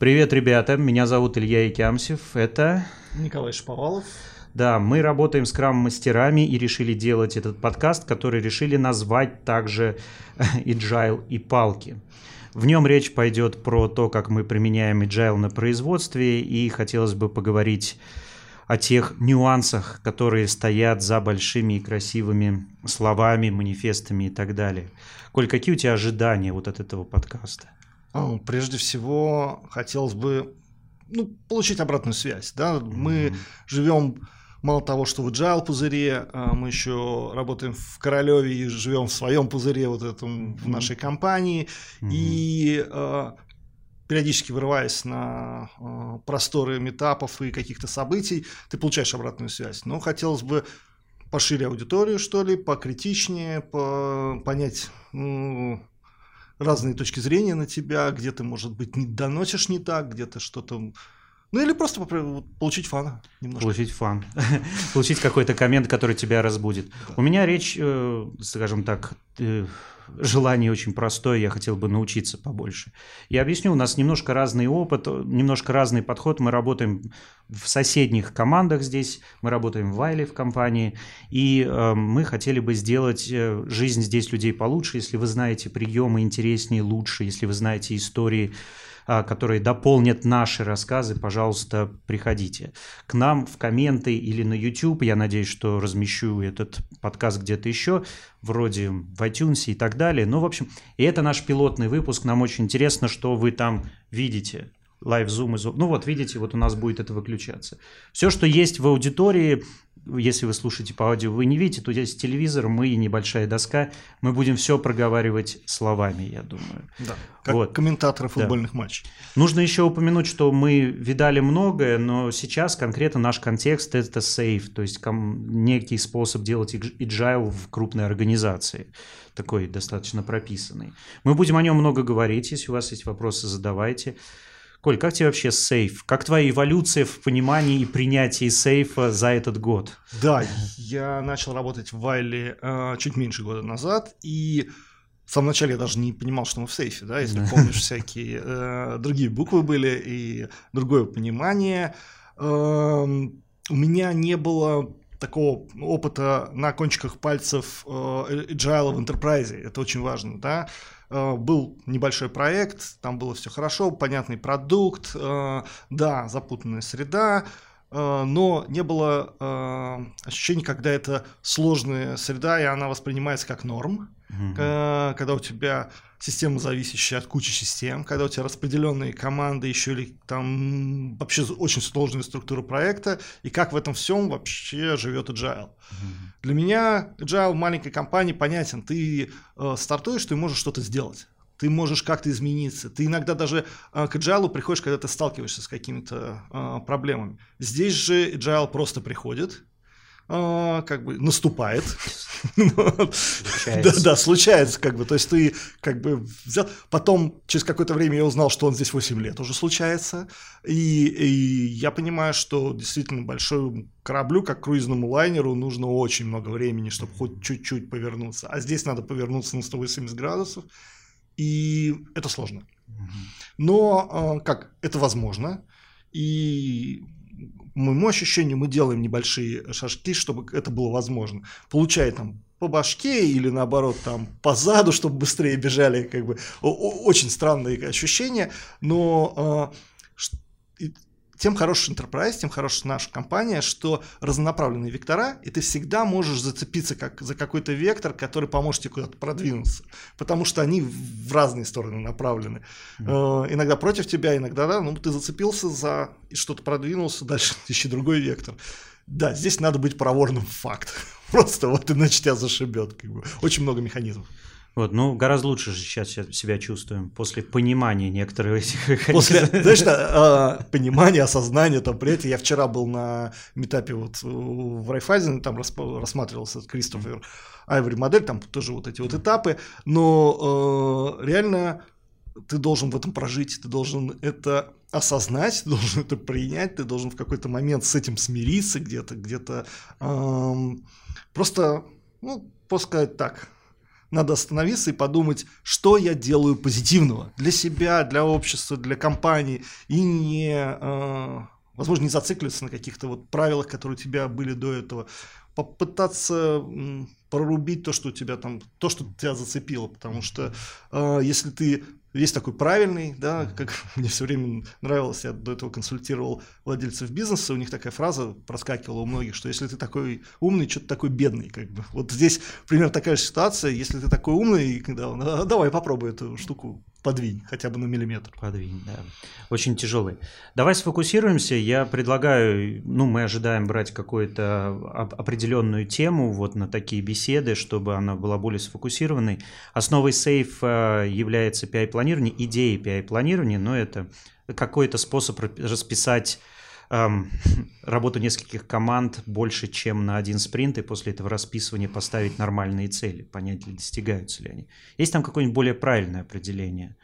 Привет, ребята, меня зовут Илья Икямсев, это... Николай Шаповалов. Да, мы работаем с крам-мастерами и решили делать этот подкаст, который решили назвать также Agile и палки. В нем речь пойдет про то, как мы применяем Agile на производстве, и хотелось бы поговорить о тех нюансах, которые стоят за большими и красивыми словами, манифестами и так далее. Коль, какие у тебя ожидания вот от этого подкаста? А, прежде всего, хотелось бы ну, получить обратную связь. Да? Mm-hmm. Мы живем мало того, что в agile пузыре, а, мы еще работаем в Королеве и живем в своем пузыре, вот этом в нашей компании. Mm-hmm. И э, периодически вырываясь на э, просторы метапов и каких-то событий, ты получаешь обратную связь. Но хотелось бы пошире аудиторию, что ли, покритичнее, по понять ну, разные точки зрения на тебя, где ты, может быть, не доносишь не так, где-то что-то... Ну или просто получить фана немножко. Получить фан. получить какой-то коммент, который тебя разбудит. У меня речь, э, скажем так, э, желание очень простое, я хотел бы научиться побольше. Я объясню, у нас немножко разный опыт, немножко разный подход. Мы работаем в соседних командах здесь, мы работаем в Вайле в компании, и э, мы хотели бы сделать э, жизнь здесь людей получше, если вы знаете приемы интереснее, лучше, если вы знаете истории которые дополнят наши рассказы, пожалуйста, приходите к нам в комменты или на YouTube. Я надеюсь, что размещу этот подкаст где-то еще, вроде в iTunes и так далее. Ну, в общем, и это наш пилотный выпуск. Нам очень интересно, что вы там видите. Live Zoom и Zoom. Ну вот, видите, вот у нас будет это выключаться. Все, что есть в аудитории, если вы слушаете по аудио, вы не видите, тут есть телевизор, мы и небольшая доска. Мы будем все проговаривать словами, я думаю. Да, как вот. комментаторы футбольных да. матчей. Нужно еще упомянуть, что мы видали многое, но сейчас конкретно наш контекст – это сейф, то есть некий способ делать agile в крупной организации, такой достаточно прописанный. Мы будем о нем много говорить, если у вас есть вопросы, задавайте. Коль, как тебе вообще сейф? Как твоя эволюция в понимании и принятии сейфа за этот год? Да, я начал работать в Вайле э, чуть меньше года назад, и в самом начале я даже не понимал, что мы в сейфе, да, если помнишь, всякие э, другие буквы были и другое понимание. Э, у меня не было такого опыта на кончиках пальцев э, agile в enterprise, это очень важно, да, был небольшой проект, там было все хорошо, понятный продукт, э, да, запутанная среда, э, но не было ощущения, когда это сложная среда, и она воспринимается как норм, угу. когда у тебя система, зависящая от кучи систем, когда у тебя распределенные команды, еще или там вообще очень сложная структура проекта, и как в этом всем вообще живет Agile. Mm-hmm. Для меня Agile маленькой компании понятен. Ты э, стартуешь, ты можешь что-то сделать. Ты можешь как-то измениться. Ты иногда даже э, к Agile приходишь, когда ты сталкиваешься с какими-то э, проблемами. Здесь же Agile просто приходит, как бы наступает. Да, да, случается, как бы. То есть ты как бы взял. Потом, через какое-то время я узнал, что он здесь 8 лет уже случается. И, и я понимаю, что действительно большой кораблю, как круизному лайнеру, нужно очень много времени, чтобы хоть чуть-чуть повернуться. А здесь надо повернуться на 180 градусов. И это сложно. Но э, как это возможно. И моему ощущению, мы делаем небольшие шажки, чтобы это было возможно. Получая там по башке или наоборот там по заду, чтобы быстрее бежали, как бы очень странные ощущения, но э, тем хороший enterprise, тем хорошая наша компания, что разнонаправленные вектора, и ты всегда можешь зацепиться как, за какой-то вектор, который поможет тебе куда-то продвинуться, потому что они в разные стороны направлены. Mm-hmm. Э, иногда против тебя, иногда, да, ну, ты зацепился за и что-то продвинулся, дальше ищи другой вектор. Да, здесь надо быть проворным факт. Просто вот иначе тебя зашибет. Как бы. Очень много механизмов. Вот, ну, гораздо лучше же сейчас себя чувствуем после понимания некоторых этих После, знаешь, а, понимания, осознания, там, при этом я вчера был на метапе вот в Райфайзене, там рассматривался Кристофер Айвори модель, там тоже вот эти вот этапы, но э, реально ты должен в этом прожить, ты должен это осознать, ты должен это принять, ты должен в какой-то момент с этим смириться где-то, где-то эм, просто, ну, сказать так, надо остановиться и подумать, что я делаю позитивного для себя, для общества, для компании, и не, э, возможно, не зацикливаться на каких-то вот правилах, которые у тебя были до этого, попытаться прорубить то, что у тебя там, то, что тебя зацепило, потому что э, если ты есть такой правильный, да, как мне все время нравилось, я до этого консультировал владельцев бизнеса, у них такая фраза проскакивала у многих, что если ты такой умный, что ты такой бедный, как бы. Вот здесь примерно такая же ситуация, если ты такой умный, когда, а, давай попробуй эту штуку подвинь хотя бы на миллиметр. Подвинь, да. Очень тяжелый. Давай сфокусируемся. Я предлагаю, ну, мы ожидаем брать какую-то определенную тему вот на такие беседы, чтобы она была более сфокусированной. Основой сейф является PI-планирование, идеи PI-планирования, но это какой-то способ расписать эм, работу нескольких команд больше, чем на один спринт, и после этого расписывания поставить нормальные цели, понять, ли достигаются ли они. Есть там какое-нибудь более правильное определение?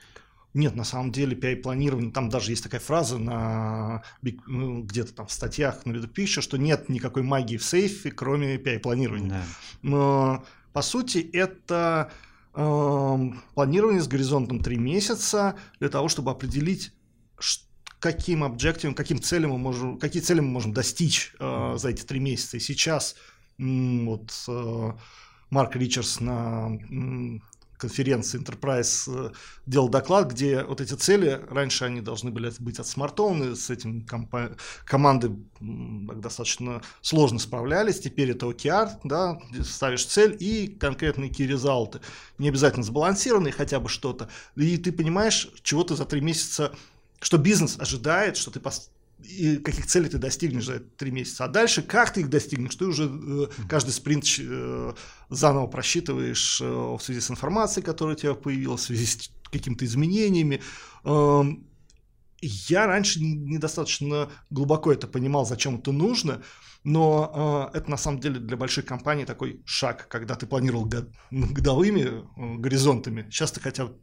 Нет, на самом деле PI-планирование, там даже есть такая фраза на ну, где-то там в статьях на Big Picture, что нет никакой магии в сейфе, кроме PI-планирования. Да. Но по сути это э, планирование с горизонтом 3 месяца для того, чтобы определить, каким объективом, каким целям мы можем, какие цели мы можем достичь э, за эти три месяца. И сейчас м, вот э, Марк Ричардс на м, конференции Enterprise э, делал доклад, где вот эти цели, раньше они должны были быть от смартфона, с этим компа- команды достаточно сложно справлялись, теперь это OKR, да, ставишь цель и конкретные key результаты, не обязательно сбалансированные, хотя бы что-то, и ты понимаешь, чего ты за три месяца что бизнес ожидает, что ты пос... и каких целей ты достигнешь за три месяца. А дальше, как ты их достигнешь, ты уже э, каждый спринт э, заново просчитываешь э, в связи с информацией, которая у тебя появилась, в связи с какими-то изменениями. Э, я раньше недостаточно глубоко это понимал, зачем это нужно, но э, это на самом деле для больших компаний такой шаг, когда ты планировал год, годовыми э, горизонтами. Сейчас ты хотя бы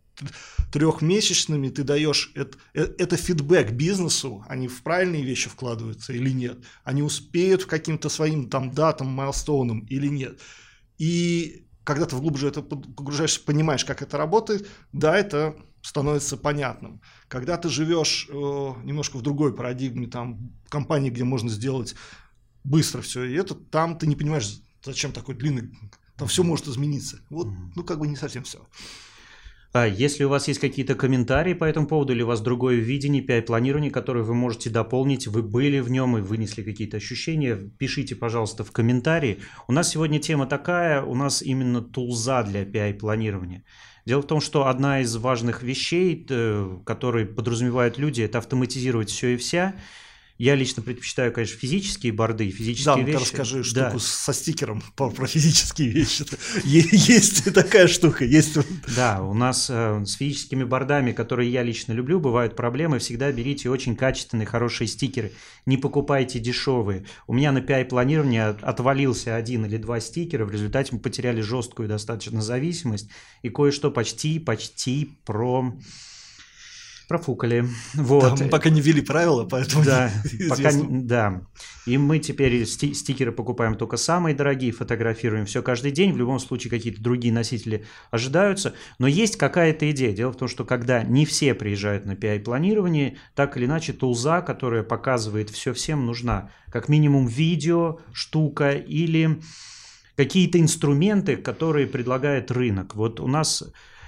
трехмесячными ты даешь это, э, это фидбэк бизнесу, они в правильные вещи вкладываются или нет, они успеют в каким-то своим там датам, майлстоунам или нет. И когда ты глубже это погружаешься, понимаешь, как это работает, да, это становится понятным. Когда ты живешь э, немножко в другой парадигме, там, компании, где можно сделать быстро все, и это, там ты не понимаешь, зачем такой длинный, там все может измениться. Вот, ну, как бы не совсем все. А если у вас есть какие-то комментарии по этому поводу или у вас другое видение PI-планирования, которое вы можете дополнить, вы были в нем и вынесли какие-то ощущения, пишите, пожалуйста, в комментарии. У нас сегодня тема такая, у нас именно тулза для PI-планирования. Дело в том, что одна из важных вещей, э, которые подразумевают люди, это автоматизировать все и вся. Я лично предпочитаю, конечно, физические борды, физические да, вещи. Да, расскажи штуку да. со стикером про, про физические вещи. Есть такая штука, есть. Да, у нас э, с физическими бордами, которые я лично люблю, бывают проблемы. Всегда берите очень качественные, хорошие стикеры. Не покупайте дешевые. У меня на PI-планировании отвалился один или два стикера. В результате мы потеряли жесткую достаточно зависимость. И кое-что почти, почти про профукали. Вот. Да, мы пока не ввели правила, поэтому да, пока, да. И мы теперь сти стикеры покупаем только самые дорогие, фотографируем все каждый день. В любом случае какие-то другие носители ожидаются. Но есть какая-то идея. Дело в том, что когда не все приезжают на PI-планирование, так или иначе тулза, которая показывает все всем, нужна. Как минимум видео, штука или какие-то инструменты, которые предлагает рынок. Вот у нас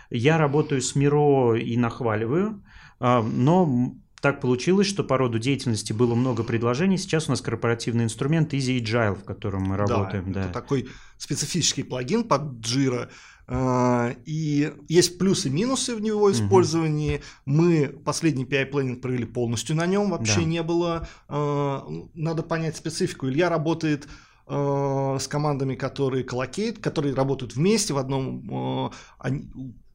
я работаю с Миро и нахваливаю. А, но так получилось, что по роду деятельности было много предложений. Сейчас у нас корпоративный инструмент Easy Agile, в котором мы работаем. Да, да. это такой специфический плагин под Jira. А, и есть плюсы и минусы в него использовании. Угу. Мы последний PI планинг провели полностью на нем, вообще да. не было. А, надо понять специфику. Илья работает с командами, которые колокейт, которые работают вместе в одном,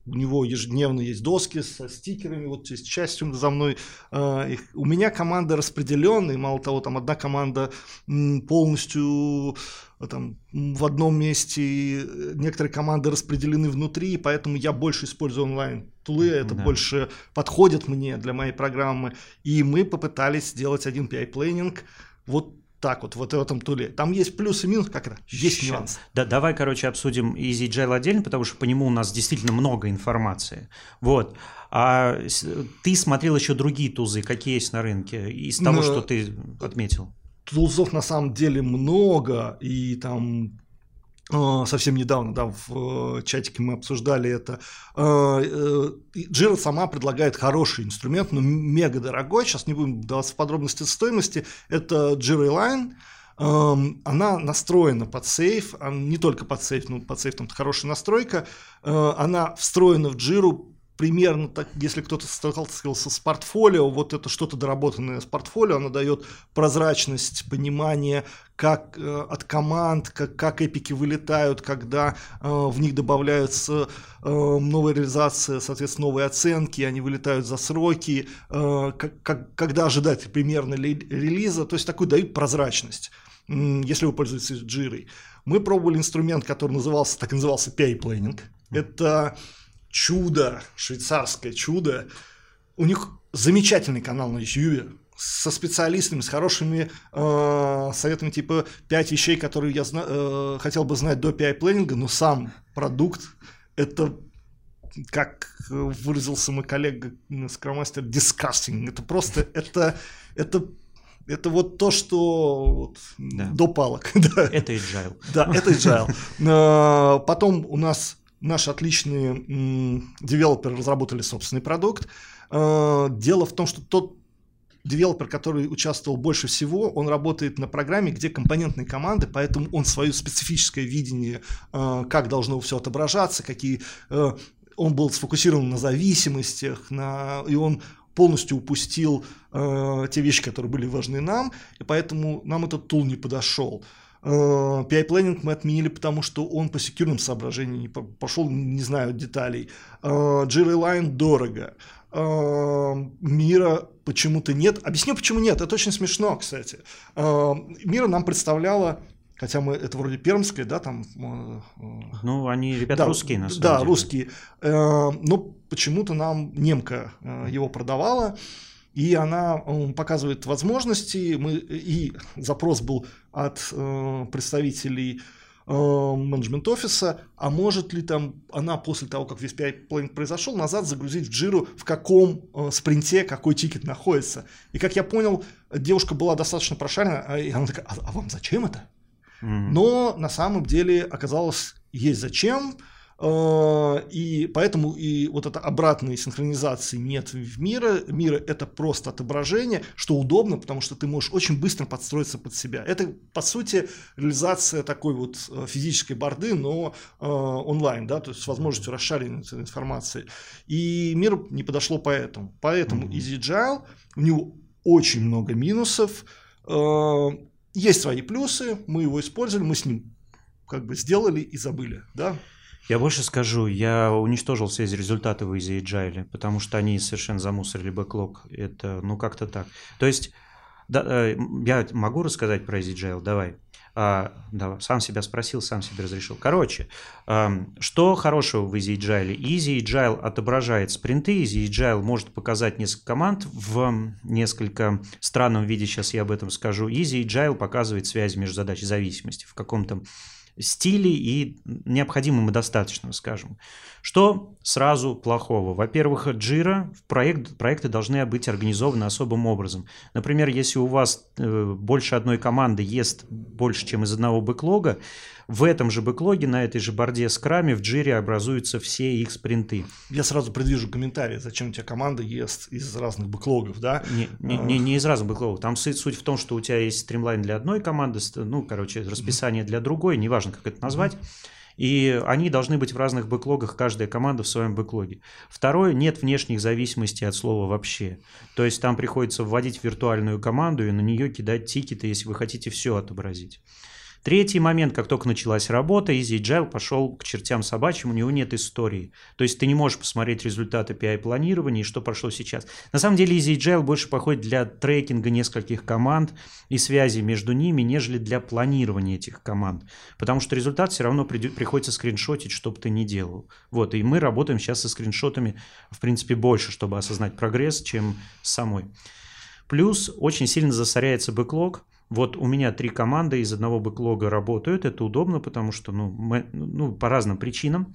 у него ежедневно есть доски со стикерами, вот есть частью за мной. Э, их. У меня команда распределенная, мало того, там одна команда полностью э, там, в одном месте, некоторые команды распределены внутри, поэтому я больше использую онлайн тулы, это да. больше подходит мне для моей программы. И мы попытались сделать один PI-плейнинг, вот так вот, вот в этом туле. Там есть плюс и минус, как это? Есть Ща. нюанс. Да, давай, короче, обсудим EasyGel отдельно, потому что по нему у нас действительно много информации. Вот. А ты смотрел еще другие тузы, какие есть на рынке, из того, Ну, что ты отметил? Тулзов на самом деле много, и там совсем недавно, да, в э, чатике мы обсуждали это. Э, э, и Jira сама предлагает хороший инструмент, но мега дорогой. Сейчас не будем вдаваться в подробности стоимости. Это Jira Line. Она настроена под сейф, а не только под сейф, но под сейф там хорошая настройка. Э, Она встроена в Jira примерно так, если кто-то сталкивался с портфолио, вот это что-то доработанное с портфолио, оно дает прозрачность, понимание, как э, от команд, как, как эпики вылетают, когда э, в них добавляются э, новая реализация, соответственно, новые оценки, они вылетают за сроки, э, как, как- когда ожидать примерно ли- релиза, то есть такую дают прозрачность, если вы пользуетесь джирой. Мы пробовали инструмент, который назывался, так и назывался PI Planning. Это чудо, швейцарское чудо. У них замечательный канал на YouTube со специалистами, с хорошими э, советами, типа 5 вещей, которые я зна- э, хотел бы знать до PI планинга, но сам продукт это как выразился мой коллега скромастер, disgusting. Это просто, это, это, это вот то, что вот, Да. до палок. да. Это agile. Да, это agile. Э, Потом у нас наши отличные девелоперы разработали собственный продукт. Э, Дело в том, что тот девелопер, который участвовал больше всего, он работает на программе, где компонентные команды, поэтому он свое специфическое видение, э, как должно все отображаться, какие... э, Он был сфокусирован на зависимостях, на, и он полностью упустил э, те вещи, которые были важны нам, и поэтому нам этот тул не подошел. Э, PI Planning мы отменили, потому что он по секьюрным соображениям не по- пошел, не знаю деталей. Э, Jira Line дорого. Э, Мира почему-то нет. Объясню, почему нет. Это очень смешно, кстати. Э, Мира нам представляла, хотя мы это вроде пермская, да, там э, э, Ну, они, ребята, да, русские, на самом Да, деле. русские. Э, Но почему-то нам немка э, его продавала, и она показывает возможности. Мы, и запрос был от э, представителей э, менеджмент офиса, а может ли там она после того, как весь планинг произошел, назад загрузить в джиру, в каком э, спринте какой тикет находится. И как я понял, девушка была достаточно прошарена, а- и она такая, а, а вам зачем это? Мгм. Но на самом деле оказалось есть зачем, и поэтому и вот этой обратной синхронизации нет в мира. Мира это просто отображение, что удобно, потому что ты можешь очень быстро подстроиться под себя. Это по сути реализация такой вот э, физической борды, но э, онлайн, да, то есть с возможностью расшарения этой информации. И мир не подошло поэтому. Поэтому Мгм. EasyGile, у него очень много минусов. Э, есть свои плюсы, мы его использовали, мы с ним как бы сделали и забыли, да? Я больше скажу, я уничтожил все эти результаты в Easy Agile, потому что они совершенно замусорили бэклог. Это, ну, как-то так. То есть, да, э, я могу рассказать про Easy Agile? Давай. А, давай. Сам себя спросил, сам себе разрешил. Короче, ам, что хорошего в Easy Agile? Easy Agile отображает спринты, Easy Agile может показать несколько команд в несколько странном виде, сейчас я об этом скажу. Easy Agile показывает связь между задачей зависимости в каком-то стиле и необходимым и достаточным, скажем. Что сразу плохого? Во-первых, Jira, проект, проекты должны быть организованы особым образом. Например, если у вас э, больше одной команды ест больше, чем из одного бэклога, в этом же бэклоге, на этой же борде скраме в Jira образуются все их спринты. Я сразу предвижу комментарий, зачем у тебя команда ест из разных бэклогов, да? Не, не, не, не из разных бэклогов. Там суть, суть в том, что у тебя есть streamline для одной команды, ну, короче, расписание для другой, неважно, как это назвать. И они должны быть в разных бэклогах, каждая команда в своем бэклоге. Второе, нет внешних зависимостей от слова вообще. То есть там приходится вводить виртуальную команду и на нее кидать тикеты, если вы хотите все отобразить. Третий момент, как только началась работа, Easy Agile пошел к чертям собачьим, у него нет истории. То есть ты не можешь посмотреть результаты PI-планирования и что прошло сейчас. На самом деле Easy Agile больше подходит для трекинга нескольких команд и связи между ними, нежели для планирования этих команд. Потому что результат все равно приходится скриншотить, что бы ты ни делал. Вот, и мы работаем сейчас со скриншотами, в принципе, больше, чтобы осознать прогресс, чем самой. Плюс очень сильно засоряется бэклог, Вот у меня три команды из одного бэклога работают, это удобно, потому что, ну, мы, ну по разным причинам.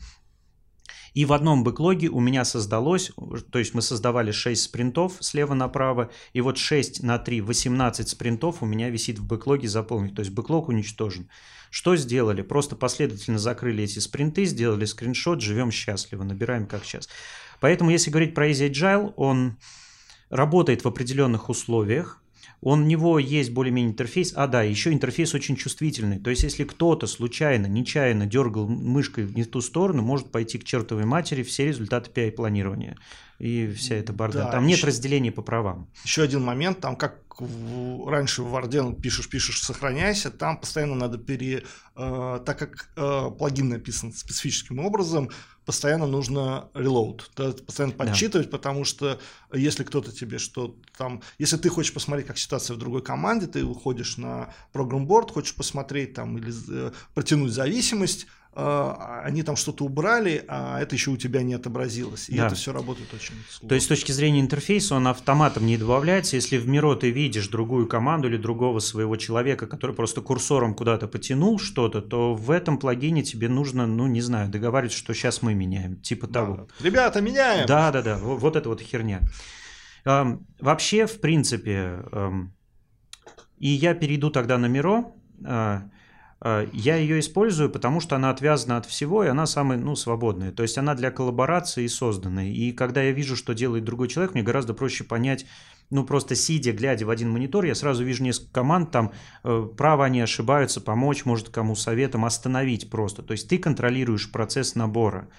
И в одном бэклоге у меня создалось, то есть мы создавали 6 спринтов слева направо, и вот 6 на 3, 18 спринтов у меня висит в бэклоге заполнить, то есть бэклог уничтожен. Что сделали? Просто последовательно закрыли эти спринты, сделали скриншот, живем счастливо, набираем как сейчас. Поэтому если говорить про Easy Agile, он работает в определенных условиях, он, у него есть более-менее интерфейс. А, да, еще интерфейс очень чувствительный. То есть, если кто-то случайно, нечаянно дергал мышкой в не ту сторону, может пойти к чертовой матери все результаты PI-планирования. И вся эта барда. Да, там нет еще, разделения по правам. Еще один момент, там как раньше в Варде пишешь, пишешь, сохраняйся, там постоянно надо пере... Э, так как э, плагин написан специфическим образом, постоянно нужно reload, да, постоянно подсчитывать, да. потому что если кто-то тебе что там, если ты хочешь посмотреть, как ситуация в другой команде, ты выходишь на программ-борд, хочешь посмотреть там или э, протянуть зависимость, они там что-то убрали, а это еще у тебя не отобразилось. И да. это все работает очень сложно. То есть с точки зрения интерфейса он автоматом не добавляется. Если в Миро ты видишь другую команду или другого своего человека, который просто курсором куда-то потянул что-то, то в этом плагине тебе нужно, ну не знаю, договариваться, что сейчас мы меняем. Типа да. того. Ребята, меняем! Да, да, да. Вот это вот херня. Вообще, в принципе, и я перейду тогда на Миро. А, я ее использую, потому что она отвязана от всего, и она самая, ну, свободная. То есть она для коллаборации созданная. И когда я вижу, что делает другой человек, мне гораздо проще понять, ну, просто сидя, глядя в один монитор, я сразу вижу несколько команд, там, э, право они ошибаются, помочь, может, кому советом, остановить просто. То есть ты контролируешь процесс набора.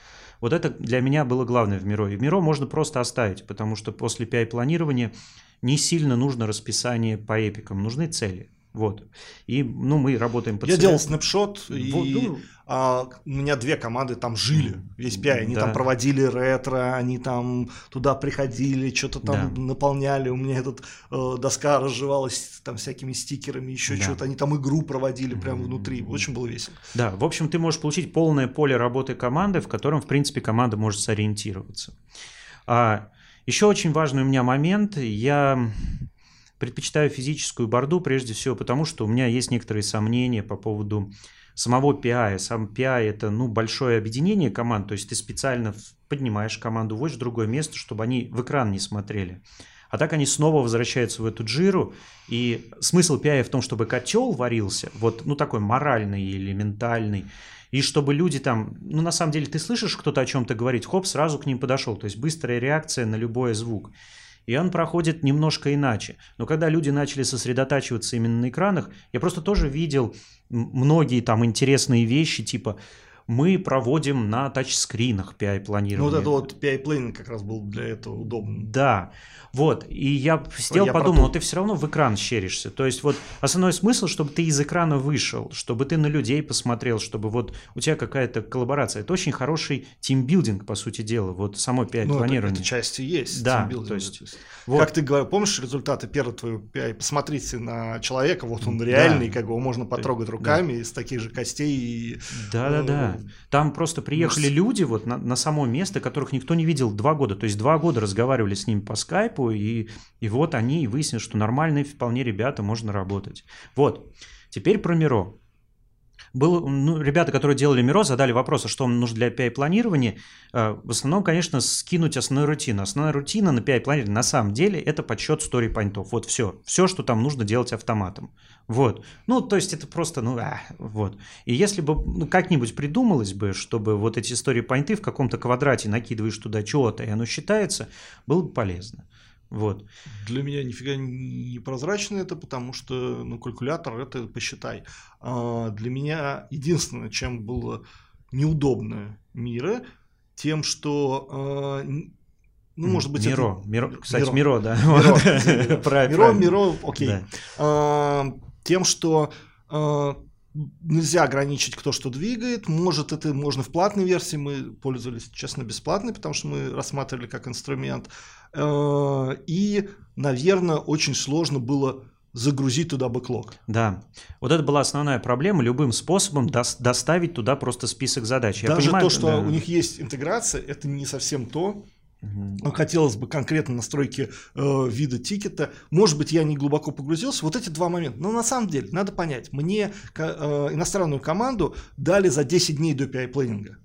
Вот это для меня было главное в Миро. И Миро можно просто оставить, потому что после PI-планирования не сильно нужно расписание по эпикам, нужны цели. Вот. И ну, мы работаем по Я делал снапшот, вот, и ну, а, у меня две команды там жили, весь PI. Они да. там проводили ретро, они там туда приходили, что-то там да. наполняли. У меня этот э, доска разжевалась там всякими стикерами, еще да. что-то. Они там игру проводили прямо внутри. Очень было весело. Да, в общем, ты можешь получить полное поле работы команды, в котором, в принципе, команда может сориентироваться. А, еще очень важный у меня момент. Я предпочитаю физическую борду прежде всего потому, что у меня есть некоторые сомнения по поводу самого PI. Сам PI это ну, большое объединение команд, то есть ты специально поднимаешь команду, вводишь в другое место, чтобы они в экран не смотрели. А так они снова возвращаются в эту джиру. И смысл PI в том, чтобы котел варился, вот, ну, такой моральный или ментальный, и чтобы люди там, ну, на самом деле, ты слышишь кто-то о чем-то говорить, хоп, сразу к ним подошел. То есть быстрая реакция на любой звук и он проходит немножко иначе. Но когда люди начали сосредотачиваться именно на экранах, я просто тоже видел многие там интересные вещи, типа мы проводим на тачскринах PI-планирование. Ну, вот это вот PI-плейн как раз был для этого удобно. Да, вот, и я сидел, я подумал, но ты все равно в экран щеришься. То есть вот основной смысл, чтобы ты из экрана вышел, чтобы ты на людей посмотрел, чтобы вот у тебя какая-то коллаборация. Это очень хороший тимбилдинг, по сути дела, вот само PI-планирование. Ну, это, это части есть. Да, то есть... Вот. Как ты говорил, помнишь результаты первого твоего PI? Посмотрите на человека, вот он реальный, да. как его можно потрогать руками да. из таких же костей. Да-да-да. Там просто приехали люди вот на, на само место, которых никто не видел два года. То есть два года разговаривали с ними по скайпу, и, и вот они и выяснили, что нормальные вполне ребята, можно работать. Вот. Теперь про Миро был, ну, ребята, которые делали Миро, задали вопрос, а что нужно для API-планирования. Э, в основном, конечно, скинуть основную рутину. Основная рутина на API-планировании на самом деле это подсчет story-поинтов. Вот все. Все, что там нужно делать автоматом. Вот. Ну, то есть это просто, ну, а, вот. И если бы ну, как-нибудь придумалось бы, чтобы вот эти story-поинты в каком-то квадрате накидываешь туда чего-то, и оно считается, было бы полезно. Вот. Для меня нифига не прозрачно это, потому что ну, калькулятор это посчитай. А для меня единственное, чем было неудобно мира, тем, что а, ну, может быть, Миро. Это... Миро. Кстати, Миро, да. Миро, Миро, Миро окей. А, тем, что а, нельзя ограничить, кто что двигает. Может, это можно в платной версии. Мы пользовались, честно, бесплатной, потому что мы рассматривали как инструмент. Э, и, наверное, очень сложно было загрузить туда бэклог. Да. Вот это была основная проблема, любым способом до- доставить туда просто список задач. Я Даже понимаю, то, что да. у них есть интеграция, это не совсем то, Хотелось бы конкретно настройки э, вида тикета. Может быть, я не глубоко погрузился. Вот эти два момента. Но на самом деле, надо понять, мне э, иностранную команду дали за 10 дней до PI-планинга.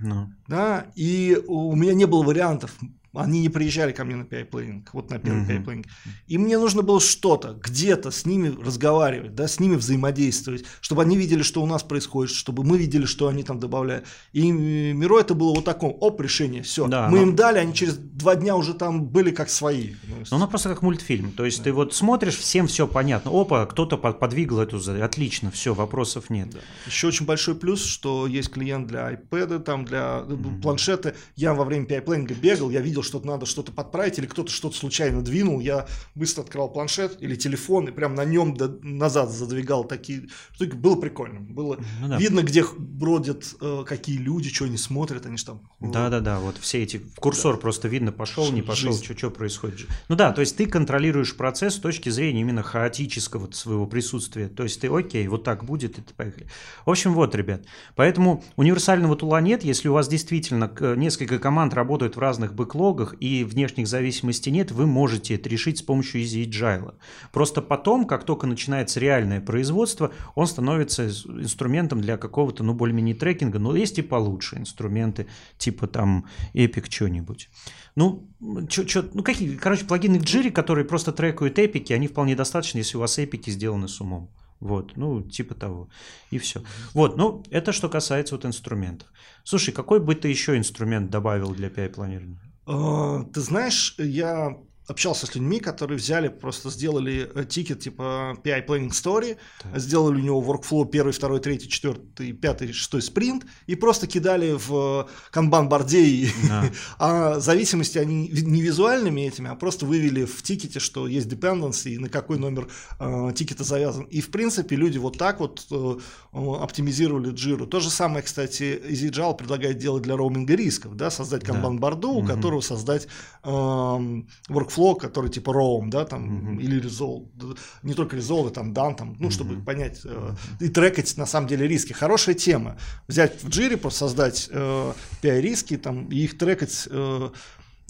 No. Ну. Да, и у меня не было вариантов они не приезжали ко мне на PI вот на первый mm-hmm. PI И мне нужно было что-то, где-то с ними разговаривать, да, с ними взаимодействовать, чтобы они видели, что у нас происходит, чтобы мы видели, что они там добавляют. И Миро это было вот такое, оп, решение, все. Да, мы но... им дали, они через два дня уже там были как свои. Ну, оно просто как мультфильм. То есть да. ты вот смотришь, всем все понятно. Опа, кто-то подвигал эту, отлично, все, вопросов нет. Да. Еще очень большой плюс, что есть клиент для iPad, там для mm-hmm. планшета. Я во время PI бегал, я видел видел, что надо что-то подправить, или кто-то что-то случайно двинул, я быстро открывал планшет или телефон и прям на нем до, назад задвигал такие штуки. Было прикольно. Было ну, да. видно, где бродят э, какие люди, что они смотрят, они же там... Да-да-да, вот все эти... Курсор да. просто видно, пошел, не пошел, что происходит. Ну да, то есть ты контролируешь процесс с точки зрения именно хаотического своего присутствия. То есть ты, окей, вот так будет, и ты поехали. В общем, вот, ребят. Поэтому универсального тула нет, если у вас действительно несколько команд работают в разных бэклогах, бэклогах и внешних зависимостей нет, вы можете это решить с помощью Easy Agile. Просто потом, как только начинается реальное производство, он становится инструментом для какого-то, ну, более-менее трекинга, но есть и получше инструменты, типа там Epic что-нибудь. Ну, чё, чё, ну какие, короче, плагины в Jira, которые просто трекают эпики, они вполне достаточно, если у вас эпики сделаны с умом. Вот, ну, типа того. И все. Вот, ну, это что касается вот инструментов. Слушай, какой бы ты еще инструмент добавил для PI-планирования? А, ты знаешь, я общался с людьми, которые взяли, просто сделали э, тикет типа PI Planning Story, так. сделали у него workflow первый, второй, третий, четвертый, пятый, шестой спринт и просто кидали в канбан-борде. Да. а зависимости они не визуальными этими, а просто вывели в тикете, что есть dependency и на какой номер э, тикета завязан. И в принципе люди вот так вот э, оптимизировали джиру. То же самое, кстати, EasyJal предлагает делать для роуминга рисков, да, создать канбан-борду, да. у которого создать э, workflow workflow, который типа Roam, да, там, mm-hmm. или Resolve, не только Resolve, там, Dan, там, ну, mm-hmm. чтобы понять э, и трекать на самом деле риски. Хорошая тема. Взять в Jira, просто создать э, PI-риски, там, и их трекать, э,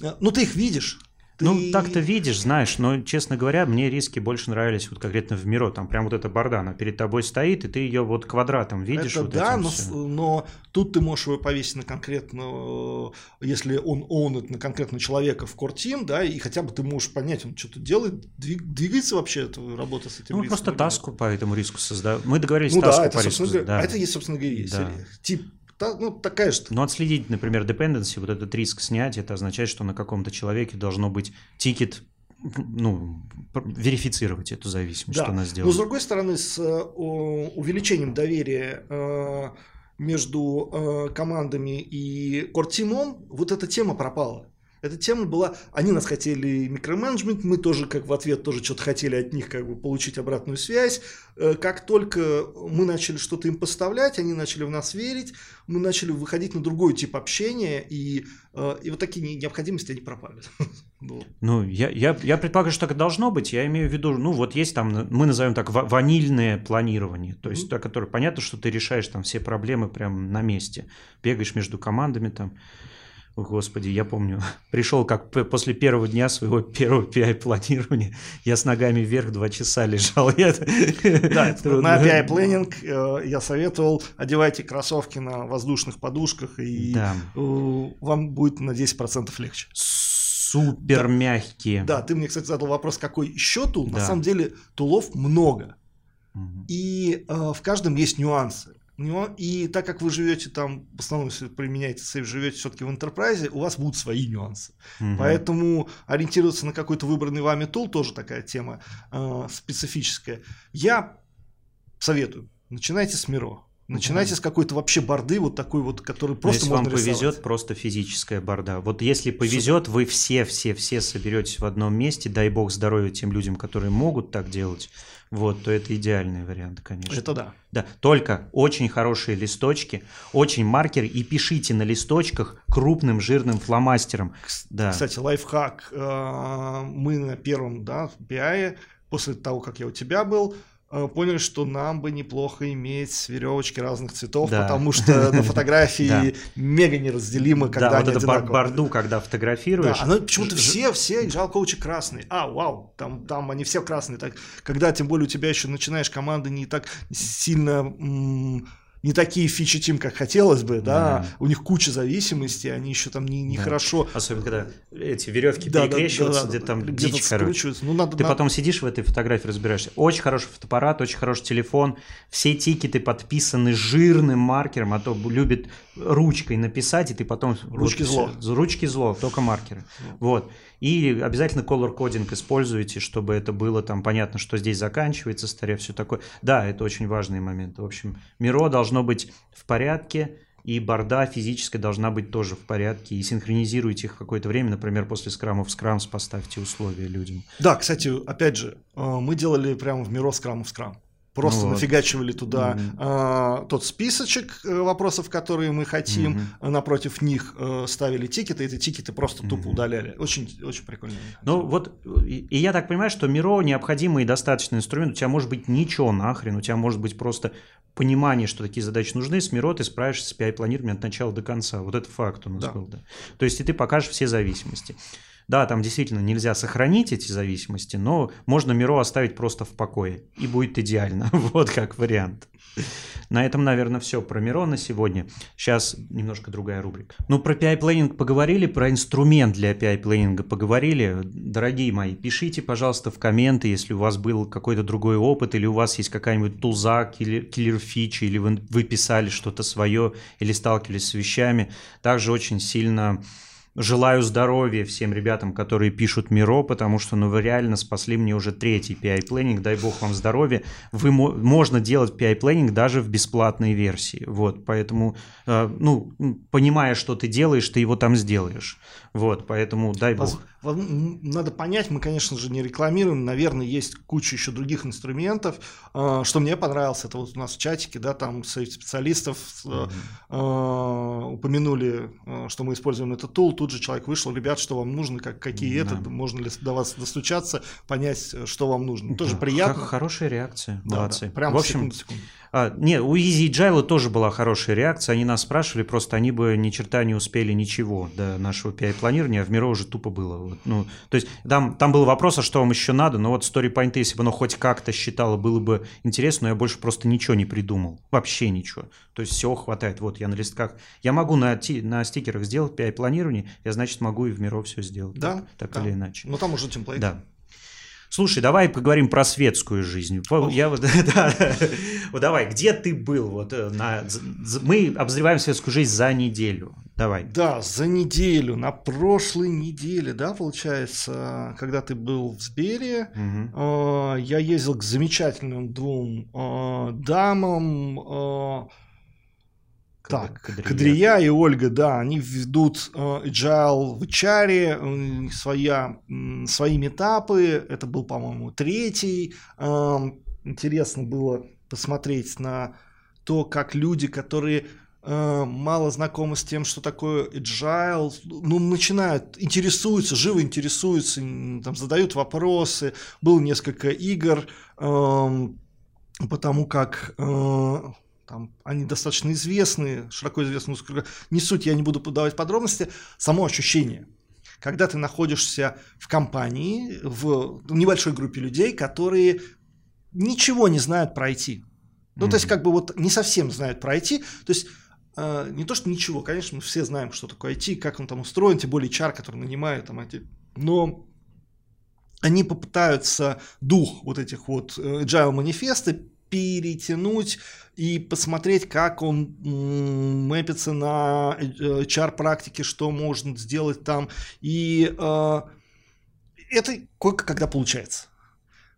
э ну, ты их видишь, ты... Ну, так-то видишь, знаешь, но, честно говоря, мне риски больше нравились вот конкретно в Miro. Там прям вот эта борда, она перед тобой стоит, и ты ее вот квадратом видишь. Это вот да, но, но тут ты можешь его повесить на конкретно, если он own ет на конкретного человека в Team, да, и хотя бы ты можешь понять, он что-то делает, двиг, двигается вообще эта работа с этим Ну, риском, просто таску по этому риску создать. Мы договорились ну, таску да, это, по риску. Говоря, да. это есть, собственно говоря, есть. Да. Тип та, ну, такая же. Но отследить, например, dependency, вот этот риск снять, это означает, что на каком-то человеке должно быть тикет ну, верифицировать эту зависимость, да. что она сделала. Но с другой стороны, с увеличением доверия э, между э, командами и кортимом вот эта тема пропала. Эта тема была, они нас хотели микроменеджмент, мы тоже как в ответ тоже что-то хотели от них как бы получить обратную связь. Э, как только мы начали что-то им поставлять, они начали в нас верить, мы начали выходить на другой тип общения, и, э, и вот такие необходимости они пропали. Ну, я, я, я предполагаю, что так и должно быть. Я имею в виду, ну, вот есть там, мы назовем так, ванильное планирование. То есть, mm-hmm. то, которое понятно, что ты решаешь там все проблемы прямо на месте. Бегаешь между командами там. Господи, я помню, пришел как после первого дня своего первого PI-планирования, я с ногами вверх два часа лежал. Я... Да, на PI-планинг э, я советовал, одевайте кроссовки на воздушных подушках, и да. Э, вам будет на 10% легче. Супер мягкие. Да, ты мне, кстати, задал вопрос, какой еще тул. Да. На самом деле тулов много. Угу. И э, в каждом есть нюансы. И так как вы живете там, в основном, если применяете сейф, живете все-таки в enterprise, у вас будут свои нюансы. Угу. Поэтому ориентироваться на какой-то выбранный вами тул тоже такая тема э, специфическая. Я советую, начинайте с Миро. Начинайте с какой-то вообще борды, вот такой вот, который просто если можно вам рисовать. повезет, просто физическая борда. Вот если повезет, вы все, все, все соберетесь в одном месте, дай бог здоровья тем людям, которые могут так делать, вот, то это идеальный вариант, конечно. Это да. Да, только очень хорошие листочки, очень маркеры, и пишите на листочках крупным жирным фломастером. Да. Кстати, лайфхак. Э, мы на первом да, BI, после того, как я у тебя был, поняли, что нам бы неплохо иметь веревочки разных цветов, да. потому что на фотографии мега неразделимо, когда да, они вот это одинаковые. борду, когда фотографируешь. Да, оно почему-то все, все agile коучи красные. А, вау, там, там они все красные. Так, когда тем более у тебя еще начинаешь команды не так сильно не такие фичи тим, как хотелось бы, да, да. у них куча зависимостей, они еще там не, не да. хорошо. Особенно, когда эти веревки да, перекрещиваются, да, да, где там где дичь, короче. Ну, надо, ты надо... потом сидишь в этой фотографии, разбираешься. Очень хороший фотоаппарат, очень хороший телефон, все тикеты подписаны жирным маркером, а то любит ручкой написать, и ты потом... Ручки зло. Ручки зло, только маркеры. Вот. И обязательно color кодинг используйте, чтобы это было там понятно, что здесь заканчивается старе, все такое. Да, это очень важный момент. В общем, Миро должно быть в порядке, и борда физическая должна быть тоже в порядке. И синхронизируйте их какое-то время, например, после скрама в скрамс поставьте условия людям. Да, кстати, опять же, э, мы делали прямо в Миро скрам в скрам. Просто ну, нафигачивали туда mm-hmm. а, тот списочек э, вопросов, которые мы хотим, mm-hmm. напротив них а, ставили тикеты, и эти тикеты просто mm-hmm. тупо удаляли. Очень, очень прикольно. Ну вот, и, и я так понимаю, что Миро необходимый и достаточный инструмент. У тебя может быть ничего нахрен, у тебя может быть просто понимание, что такие задачи нужны. С Миро ты справишься с PI-планированием от начала до конца. Вот это факт у нас да. был. Да. То есть и ты покажешь все зависимости. Да, там действительно нельзя сохранить эти зависимости, но можно Миро оставить просто в покое, и будет идеально. вот как вариант. На этом, наверное, все про Миро на сегодня. Сейчас немножко другая рубрика. Ну, про PI-плейнинг поговорили, про инструмент для PI-плейнинга поговорили. Дорогие мои, пишите, пожалуйста, в комменты, если у вас был какой-то другой опыт, или у вас есть какая-нибудь тулза, киллер-фича, или вы, вы писали что-то свое, или сталкивались с вещами. Также очень сильно Желаю здоровья всем ребятам, которые пишут Миро, потому что ну, вы реально спасли мне уже третий PI-плейнинг. Дай бог вам здоровья. Вы, можно делать PI-плейнинг даже в бесплатной версии. Вот, поэтому, э, ну, понимая, что ты делаешь, ты его там сделаешь. Вот, поэтому дай бог. Надо понять, мы, конечно же, не рекламируем, наверное, есть куча еще других инструментов. А, что мне понравилось, это вот у нас в чатике, да, там специалистов mm-hmm. упомянули, а, что мы используем этот тул, тут же человек вышел, ребят, что вам нужно, как, какие mm-hmm. это, можно ли до вас достучаться, понять, что вам нужно. Тоже да. приятно. Хорошая реакция, молодцы. Да, да. Прямо в общем, секунду, секунду. А, не, у Easy Agile тоже была хорошая реакция. Они нас спрашивали, просто они бы ни черта не успели ничего до нашего PI-планирования, а в Миро уже тупо было. Вот, ну, то есть там, там был вопрос, а что вам еще надо, но вот StoryPoint, если бы оно хоть как-то считало, было бы интересно, но я больше просто ничего не придумал. Вообще ничего. То есть всего хватает. Вот я на листках. Я могу на, на стикерах сделать PI-планирование, я, значит, могу и в Миро все сделать. Да. Так, так да. или иначе. Ну там уже темплейт. Да. Слушай, давай поговорим про светскую жизнь. Я вот, да, вот давай, где ты был? Вот э, на, мы обозреваем светскую жизнь за неделю. Давай. Да, за неделю, на прошлой неделе, да, получается, когда ты был в Сбере, угу. э, я ездил к замечательным двум э, дамам. Э, так, Кадрия. Кадрия и Ольга, да, они ведут Agile в HR, своя, свои метапы, это был, по-моему, третий. Uh, интересно было посмотреть на то, как люди, которые uh, мало знакомы с тем, что такое agile, ну, начинают, интересуются, живо интересуются, там, задают вопросы. Было несколько игр, uh, потому как uh, там, они достаточно известны, широко известны. Не суть, я не буду подавать подробности. Само ощущение, когда ты находишься в компании, в небольшой группе людей, которые ничего не знают про IT. Ну, mm-hmm. то есть, как бы вот не совсем знают про IT. То есть, э, не то, что ничего, конечно, мы все знаем, что такое IT, как он там устроен, тем более чар, который нанимает там IT. Но они попытаются дух вот этих вот э, agile манифесты перетянуть и посмотреть, как он мэпится на HR-практике, э, что можно сделать там. И э, это кое когда получается.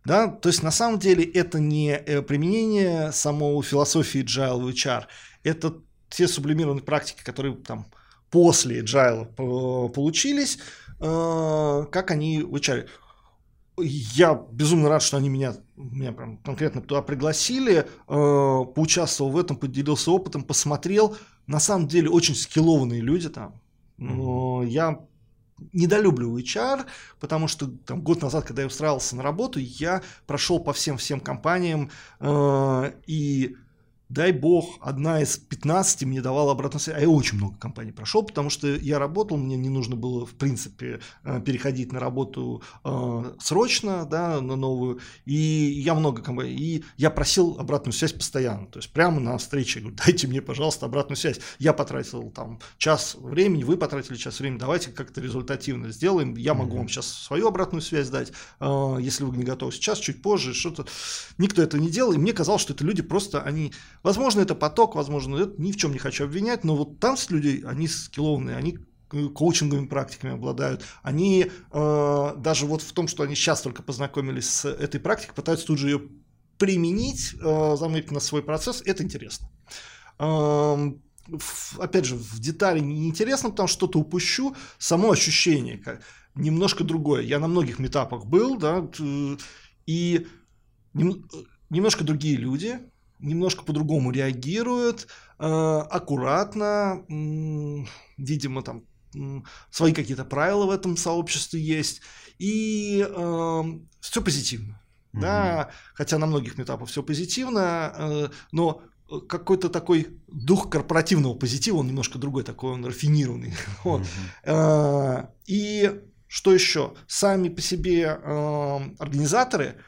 Да? То есть на самом деле это не э, применение самого философии Agile в HR, это те сублимированные практики, которые там после Agile получились, как они в HR я безумно рад, что они меня, меня прям конкретно туда пригласили, э, поучаствовал в этом, поделился опытом, посмотрел. На самом деле очень скиллованные люди там. Но я недолюбливаю HR, потому что там год назад, когда я устраивался на работу, я прошел по всем-всем компаниям э, и дай бог, одна из 15 мне давала обратную связь. А я очень много компаний прошел, потому что я работал, мне не нужно было, в принципе, э, переходить на работу э, срочно, да, на новую. И я много компаний. И я просил обратную связь постоянно. То есть прямо на встрече говорю, дайте мне, пожалуйста, обратную связь. Я потратил там час времени, вы потратили час времени, давайте как-то результативно сделаем. Я могу mm-hmm. вам сейчас свою обратную связь дать, э, если вы не готовы сейчас, чуть позже, что-то. Никто это не делал, и мне казалось, что это люди просто, они Возможно, это поток, возможно, это ни в чем не хочу обвинять, но вот там люди, они скиллованные, они коучинговыми практиками обладают. Они э, даже вот в том, что они сейчас только познакомились с этой практикой, пытаются тут же ее применить, э, заметить на свой процесс, это интересно. Э, опять же, в детали не интересно, потому что что-то упущу, само ощущение как, немножко другое. Я на многих метапах был, да, и нем, немножко другие люди, немножко по-другому реагируют, э, аккуратно, видимо, там свои какие-то правила в этом сообществе есть, и э, все позитивно. Mm-hmm. Да, хотя на многих этапах все позитивно, э, но какой-то такой дух корпоративного позитива, он немножко другой, такой он рафинированный. Mm-hmm. Э, и что еще? Сами по себе э, организаторы –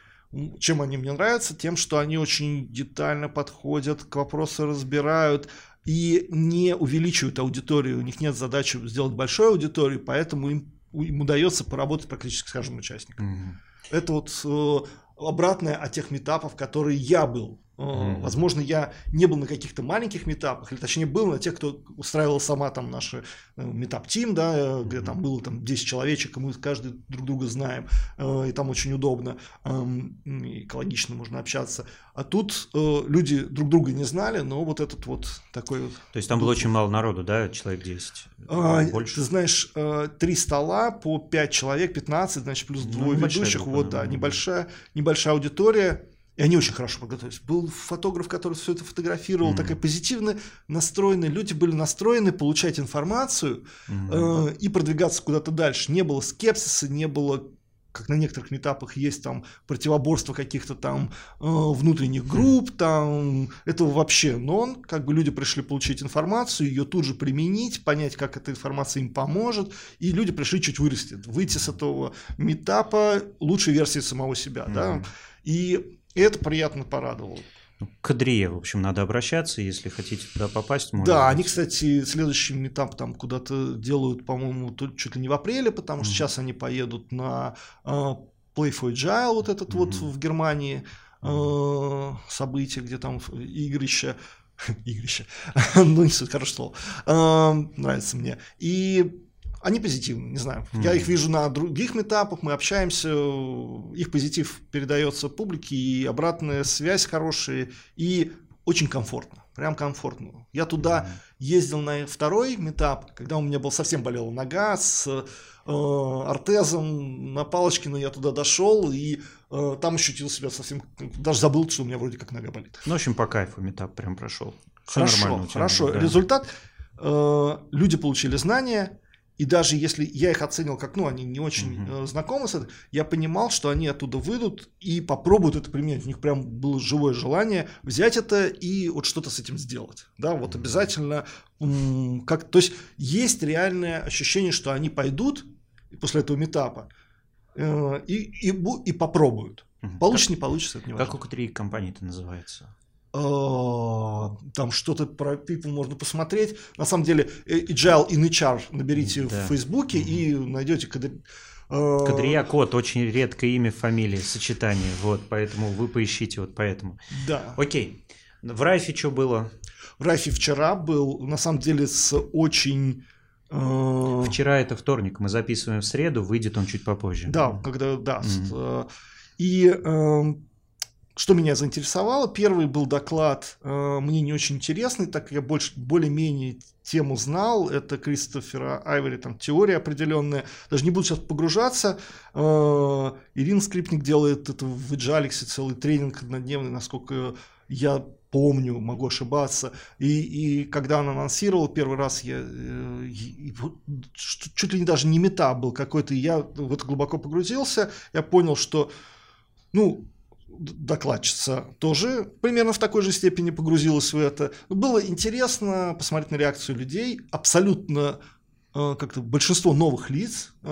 чем они мне нравятся? Тем, что они очень детально подходят к вопросу, разбирают и не увеличивают аудиторию. У них нет задачи сделать большую аудиторию, поэтому им, им удается поработать практически с каждым участником. Mm-hmm. Это вот э, обратное от тех метапов, которые я был Mm-hmm. Возможно, я не был на каких-то маленьких метапах, или точнее был на тех, кто устраивал сама там наши э, метап тим, да, mm-hmm. где там было там 10 человечек, и мы каждый друг друга знаем, и там очень удобно, экологично можно общаться. А тут люди друг друга не знали, но вот этот вот такой вот... То есть там было очень мало народу, да, человек 10? А, Больше? Ты знаешь, три стола по 5 человек, 15, значит, плюс ну, двое ну, ведущих, вот, да, небольшая, небольшая аудитория, и они очень хорошо подготовились. Был фотограф, который все это фотографировал, mm-hmm. такая позитивно настроенная. Люди были настроены получать информацию mm-hmm. э, и продвигаться куда-то дальше. Не было скепсиса, не было как на некоторых этапах есть там противоборство каких-то там э, внутренних групп, там этого вообще нон, как бы люди пришли получить информацию, ее тут же применить, понять, как эта информация им поможет, и люди пришли чуть вырасти, выйти с этого метапа лучшей версии самого себя, mm-hmm. да, и и это приятно порадовало. Ну, к Адрие, в общем, надо обращаться, если хотите туда попасть. Можно да, они, кстати, следующий этап там куда-то делают, по-моему, чуть ли не в апреле, потому что mm-hmm. сейчас они поедут на uh, Play for Agile, вот этот mm-hmm. вот в Германии uh, событие, где там игрища, игрища, ну не суть, хорошо слово, uh, нравится мне. И они позитивны, не знаю. Mm-hmm. Я их вижу на других этапах, мы общаемся, их позитив передается публике, и обратная связь хорошая, и очень комфортно, прям комфортно. Я туда mm-hmm. ездил на второй метап, когда у меня был совсем болела нога с э, ортезом на палочке, но я туда дошел и э, там ощутил себя совсем, даже забыл, что у меня вроде как нога болит. Ну, в общем, по кайфу метап прям прошел. Все хорошо, хорошо. Да. Результат, э, люди получили знания, и даже если я их оценил как, ну, они не очень mm-hmm. знакомы с этим, я понимал, что они оттуда выйдут и попробуют это применять. У них прям было живое желание взять это и вот что-то с этим сделать. Да, вот mm-hmm. обязательно, как, то есть есть реальное ощущение, что они пойдут после этого метапа э, и, и, и попробуют. Получится, не получится, это не важно. Как у какой компании это называется? А, там что-то про people можно посмотреть. На самом деле, э, Agile in HR наберите да. в Фейсбуке угу. и найдете. А, Кадрия Кот, очень редкое имя, фамилия, сочетание, вот, поэтому вы поищите вот поэтому. Да. Окей. В Райфе что было? В Райфе вчера был, на самом деле, с очень... Э... Вчера это вторник, мы записываем в среду, выйдет он чуть попозже. Да, когда даст. Mm-hmm. И э, что меня заинтересовало? Первый был доклад, э, мне не очень интересный, так как я больше, более-менее тему знал. Это Кристофера Айвери, там теория определенная. Даже не буду сейчас погружаться. Э, Ирина Скрипник делает это в Эджаликсе целый тренинг однодневный, насколько я помню, могу ошибаться. И, и когда он анонсировал первый раз, я э, и, чуть ли не даже не мета был какой-то, я вот глубоко погрузился, я понял, что, ну, докладчица тоже примерно в такой же степени погрузилась в это. Было интересно посмотреть на реакцию людей, абсолютно э, как-то большинство новых лиц, э,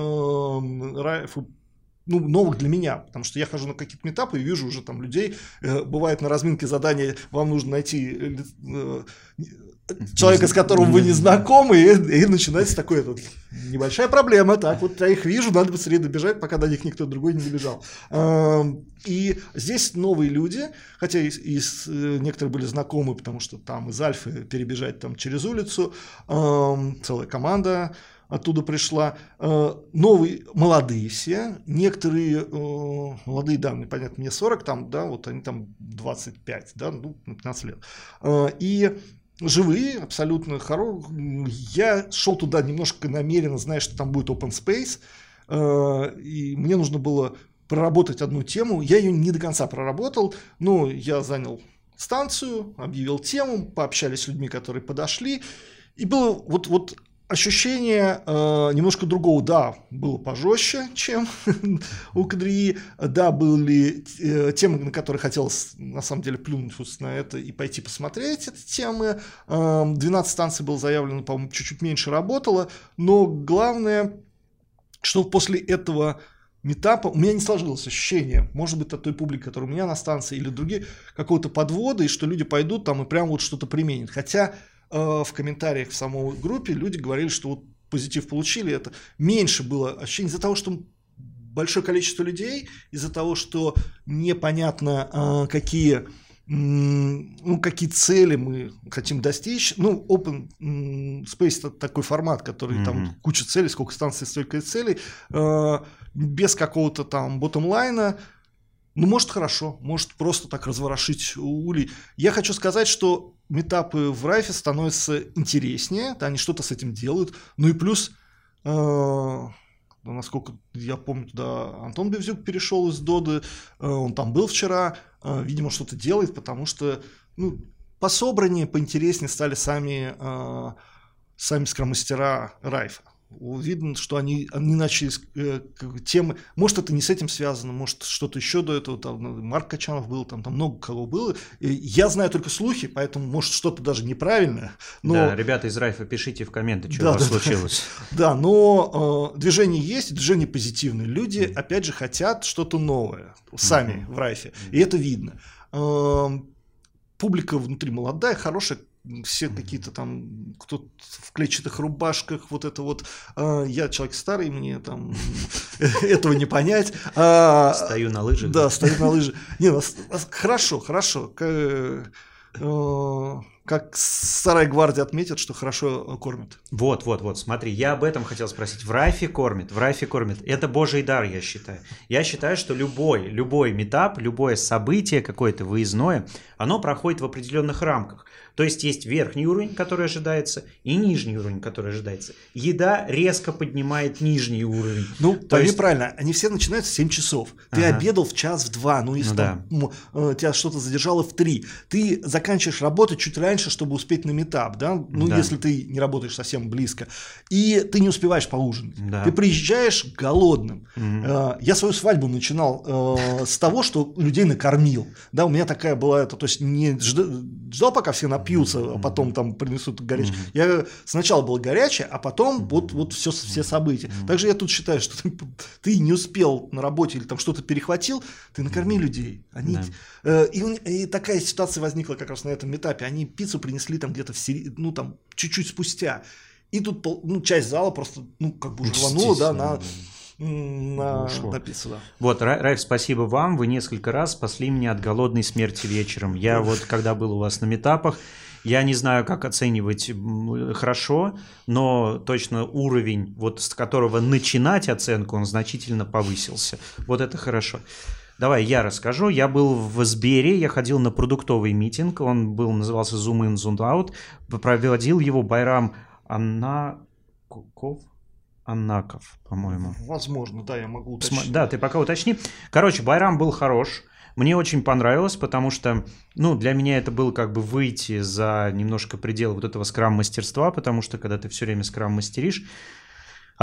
ну, новых для меня, потому что я хожу на какие-то метапы и вижу уже там людей, э, бывает на разминке задания, вам нужно найти э, человека, с которым вы не знакомы, и, и начинается такое вот, небольшая проблема, так вот я их вижу, надо быстрее добежать, пока до них никто другой не добежал. Эм, и здесь новые люди, хотя и, и э, некоторые были знакомы, потому что там из Альфы перебежать там через улицу, эм, целая команда, оттуда пришла. Э, новые, молодые все, некоторые э, молодые, да, понятно, мне 40 там, да, вот они там 25, да, ну, 15 лет. Э, и живые, абсолютно хорошие. Я шел туда немножко намеренно, зная, что там будет open space, и мне нужно было проработать одну тему. Я ее не до конца проработал, но я занял станцию, объявил тему, пообщались с людьми, которые подошли. И было вот, вот ощущение э, немножко другого. Да, было пожестче, чем у Кадрии. Да, были э, темы, на которые хотелось на самом деле плюнуть вот на это и пойти посмотреть эти темы. Э, 12 станций было заявлено, по-моему, чуть-чуть меньше работало. Но главное, что после этого метапа у меня не сложилось ощущение, может быть, от той публики, которая у меня на станции или другие, какого-то подвода, и что люди пойдут там и прям вот что-то применят. Хотя в комментариях в самой группе люди говорили, что вот позитив получили, это меньше было ощущение из-за того, что большое количество людей, из-за того, что непонятно, э, какие ну, какие цели мы хотим достичь. Ну, Open Space это такой формат, который mm-hmm. там куча целей, сколько станций, столько и целей, э, без какого-то там ботом-лайна. Ну, может, хорошо, может, просто так разворошить улей. Я хочу сказать, что метапы в Райфе становятся интереснее, да, они что-то с этим делают. Ну и плюс, э, насколько я помню, туда Антон Бевзюк перешел из Доды, э, он там был вчера, э, видимо, что-то делает, потому что, ну, пособраннее, поинтереснее стали сами, э, сами скромастера Райфа видно, что они, они начали э, темы, может это не с этим связано, может что-то еще до этого, там ну, Марк Качанов был, там, там много кого было, и я знаю только слухи, поэтому может что-то даже неправильное. Но... Да, ребята из Райфа, пишите в комменты, что да, у вас да, случилось. Да, но э, движение есть, движение позитивное, люди mm. опять же хотят что-то новое, сами mm-hmm. в Райфе, и это видно. Э, публика внутри молодая, хорошая, все какие-то там, кто в клетчатых рубашках, вот это вот, э, я человек старый, мне там этого не понять. А, стою на лыжах. Да, стою на лыжах. Не, ну, хорошо, хорошо. Э, как старая гвардия отметит, что хорошо кормят. Вот, вот, вот, смотри, я об этом хотел спросить. В Райфе кормит, в Райфе кормит. Это божий дар, я считаю. Я считаю, что любой, любой метап, любое событие какое-то выездное, оно проходит в определенных рамках. То есть есть верхний уровень, который ожидается, и нижний уровень, который ожидается. Еда резко поднимает нижний уровень. Ну, То есть... правильно, они все начинаются в 7 часов. Ты ага. обедал в час, в два, ну если ну, там, да. Э, тебя что-то задержало в 3. Ты заканчиваешь работать чуть раньше, чтобы успеть на метап, да? Ну, да. если ты не работаешь совсем близко. И ты не успеваешь поужинать. Да. Ты приезжаешь голодным. Угу. Я свою свадьбу начинал э, с того, что людей накормил. Да, у меня такая была, это, то есть не ждал, пока все на напьются, а потом там принесут горячее. Mm-hmm. Я сначала был горячее, а потом mm-hmm. вот, вот все, все события. Mm-hmm. Также я тут считаю, что ты, ты не успел на работе или там что-то перехватил, ты накорми mm-hmm. людей. Они, yeah. э, и, и такая ситуация возникла как раз на этом этапе. Они пиццу принесли там где-то в сери... ну там чуть-чуть спустя. И тут ну, часть зала просто, ну, как бы уже рванула, да, на, на, на пиццу, да. Вот, Райф, спасибо вам. Вы несколько раз спасли меня от голодной смерти вечером. Я вот, когда был у вас на метапах, я не знаю, как оценивать хорошо, но точно уровень, вот с которого начинать оценку, он значительно повысился. Вот это хорошо. Давай я расскажу. Я был в Сбере, я ходил на продуктовый митинг, он был, назывался Zoom In, Zoom Out. Проводил его Байрам Аннаков, Аннаков, по-моему. Возможно, да, я могу уточнить. Да, ты пока уточни. Короче, Байрам был хорош. Мне очень понравилось, потому что, ну, для меня это было как бы выйти за немножко предел вот этого скрам-мастерства, потому что когда ты все время скрам-мастеришь,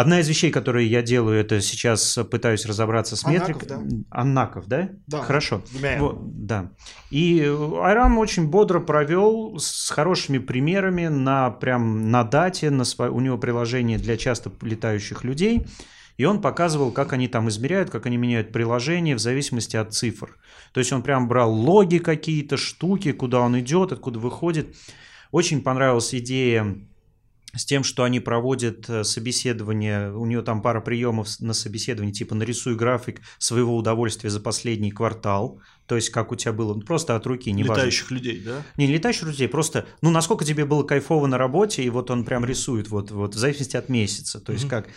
Одна из вещей, которые я делаю, это сейчас пытаюсь разобраться с метрикой. Да. Аннаков, да? Да. Хорошо. Вот, да. И Айрам очень бодро провел с хорошими примерами на прям на дате, на сво... у него приложение для часто летающих людей. И он показывал, как они там измеряют, как они меняют приложение в зависимости от цифр. То есть он прям брал логи какие-то, штуки, куда он идет, откуда выходит. Очень понравилась идея с тем, что они проводят э, собеседование, у нее там пара приемов на собеседование, типа нарисуй график своего удовольствия за последний квартал, то есть как у тебя было, ну, просто от руки, не Летающих важно. людей, да? Не, не летающих людей, просто, ну, насколько тебе было кайфово на работе, и вот он прям рисует, вот, вот в зависимости от месяца, то есть mm-hmm. как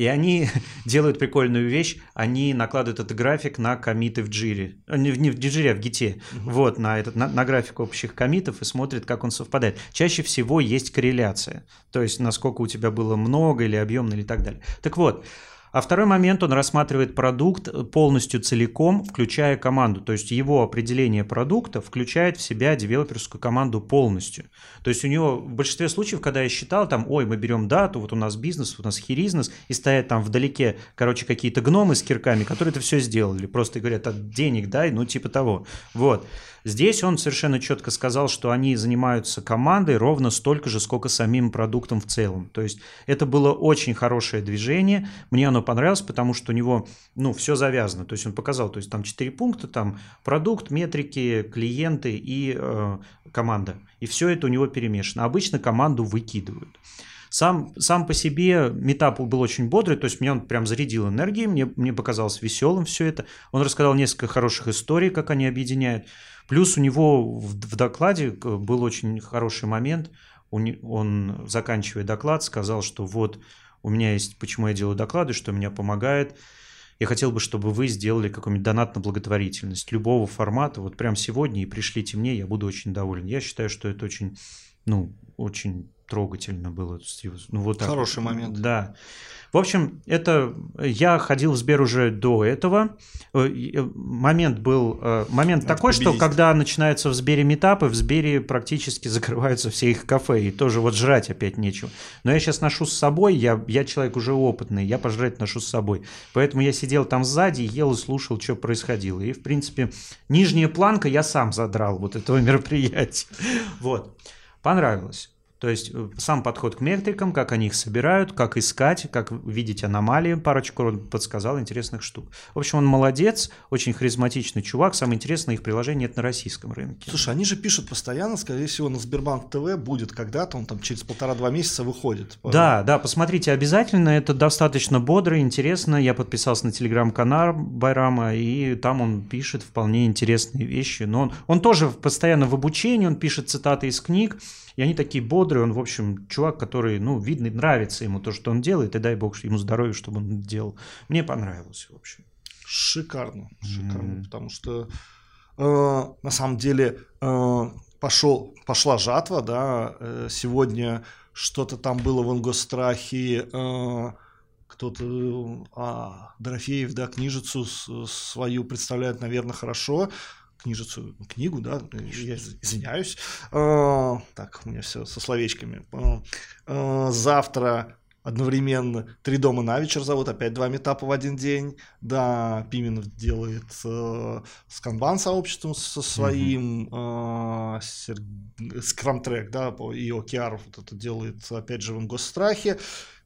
и они делают прикольную вещь, они накладывают этот график на комиты в джире. Э, не, не в джире, а в гите. Угу. Вот, на, этот, на, на график общих комитов и смотрят, как он совпадает. Чаще всего есть корреляция. То есть, насколько у тебя было много или объемно или так далее. Так вот, а второй момент, он рассматривает продукт полностью целиком, включая команду. То есть его определение продукта включает в себя девелоперскую команду полностью. То есть у него в большинстве случаев, когда я считал, там, ой, мы берем дату, вот у нас бизнес, у нас хиризнес, и стоят там вдалеке, короче, какие-то гномы с кирками, которые это все сделали. Просто говорят, а денег дай, ну типа того. Вот. Здесь он совершенно четко сказал, что они занимаются командой ровно столько же, сколько самим продуктом в целом. То есть это было очень хорошее движение. Мне оно понравилось, потому что у него ну, все завязано. То есть он показал, то есть там четыре пункта, там продукт, метрики, клиенты и э, команда. И все это у него перемешано. Обычно команду выкидывают. Сам, сам по себе метап был очень бодрый, то есть мне он прям зарядил энергией, мне, мне показалось веселым все это. Он рассказал несколько хороших историй, как они объединяют. Плюс у него в, в докладе был очень хороший момент. Он, заканчивая доклад, сказал, что вот у меня есть, почему я делаю доклады, что меня помогает. Я хотел бы, чтобы вы сделали какой-нибудь донат на благотворительность любого формата, вот прямо сегодня и пришлите мне, я буду очень доволен. Я считаю, что это очень, ну, очень трогательно было. Ну, вот так. Хороший момент. Да. В общем, это я ходил в Сбер уже до этого. Э, э, момент был э, момент Надо такой, победить. что когда начинаются в Сбере метапы, в Сбере практически закрываются все их кафе, и тоже вот жрать опять нечего. Но я сейчас ношу с собой, я, я человек уже опытный, я пожрать ношу с собой. Поэтому я сидел там сзади, ел и слушал, что происходило. И, в принципе, нижняя планка я сам задрал вот этого мероприятия. Вот. Понравилось. То есть э, сам подход к метрикам, как они их собирают, как искать, как видеть аномалии, парочку он подсказал интересных штук. В общем, он молодец, очень харизматичный чувак. Самое интересное, их приложение нет на российском рынке. Слушай, они же пишут постоянно, скорее всего, на Сбербанк ТВ будет когда-то, он там через полтора-два месяца выходит. Да, да, посмотрите обязательно, это достаточно бодро, интересно. Я подписался на телеграм-канал Байрама, и там он пишет вполне интересные вещи. Но он, он тоже постоянно в обучении, он пишет цитаты из книг. И они такие бодрые, он, в общем, чувак, который, ну, видно, нравится ему то, что он делает, и дай бог ему здоровья, чтобы он делал. Мне понравилось, в общем. Шикарно, шикарно, mm-hmm. потому что э, на самом деле э, пошел, пошла жатва, да, э, сегодня что-то там было в Ингострахе, э, кто-то, а, Дорофеев, да, книжицу свою представляет, наверное, хорошо, книжицу, книгу, да, я извиняюсь. А, так, у меня все со словечками. А, а, завтра одновременно три дома на вечер зовут, опять два метапа в один день. Да, Пименов делает э, сканбан сообществом со своим, э, скрам-трек, да, и Океаров вот это делает, опять же, в Госстрахе.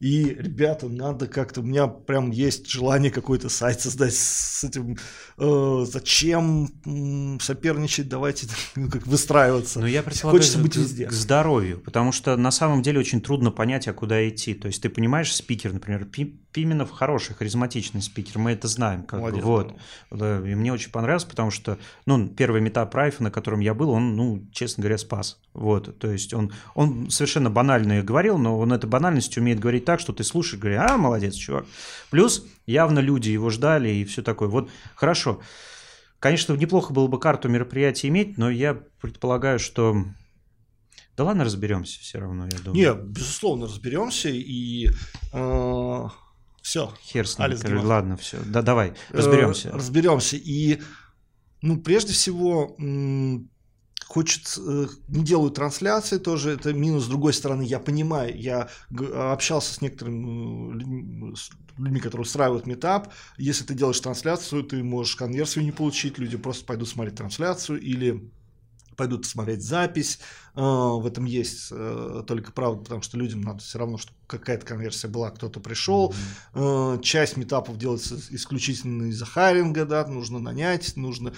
И, ребята, надо как-то... У меня прям есть желание какой-то сайт создать с этим. Э, зачем соперничать? Давайте ну, как выстраиваться. Но я Хочется быть везде. К здоровью, потому что на самом деле очень трудно понять, а куда идти. То есть ты понимаешь, спикер, например, Пименов хороший, харизматичный спикер, мы это знаем. Как Молодец, бы, вот. Да, и мне очень понравилось, потому что, ну, первый метап Райфа, на котором я был, он, ну, честно говоря, спас. Вот, то есть он, он совершенно банально говорил, но он этой банальностью умеет говорить так, что ты слушаешь, говоришь, а, молодец, чувак. Плюс явно люди его ждали и все такое. Вот, хорошо. Конечно, неплохо было бы карту мероприятия иметь, но я предполагаю, что да ладно, разберемся все равно, я думаю. Не, безусловно, разберемся и э, все. Хер с ним, ладно, все. Да, давай, разберемся. Э, разберемся. И Ну, прежде всего, хочет, э, не делают трансляции тоже, это минус. С другой стороны, я понимаю, я общался с некоторыми э, людьми, которые устраивают метап. Если ты делаешь трансляцию, ты можешь конверсию не получить, люди просто пойдут смотреть трансляцию или пойдут смотреть запись. Э, в этом есть только правда, потому что людям надо все равно, чтобы какая-то конверсия была, кто-то пришел. Mm-hmm. Часть метапов делается исключительно из-за хайринга, да, нужно нанять, нужно...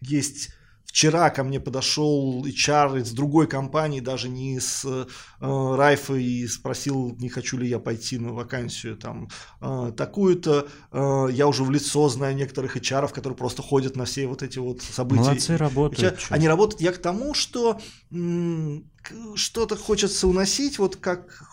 Есть Вчера ко мне подошел HR из другой компании, даже не из э, Райфа, и спросил, не хочу ли я пойти на вакансию там э, такую-то. Э, я уже в лицо знаю некоторых HR, которые просто ходят на все вот эти вот события. Молодцы, работают. Я, они работают. Я к тому, что м- что-то хочется уносить, вот как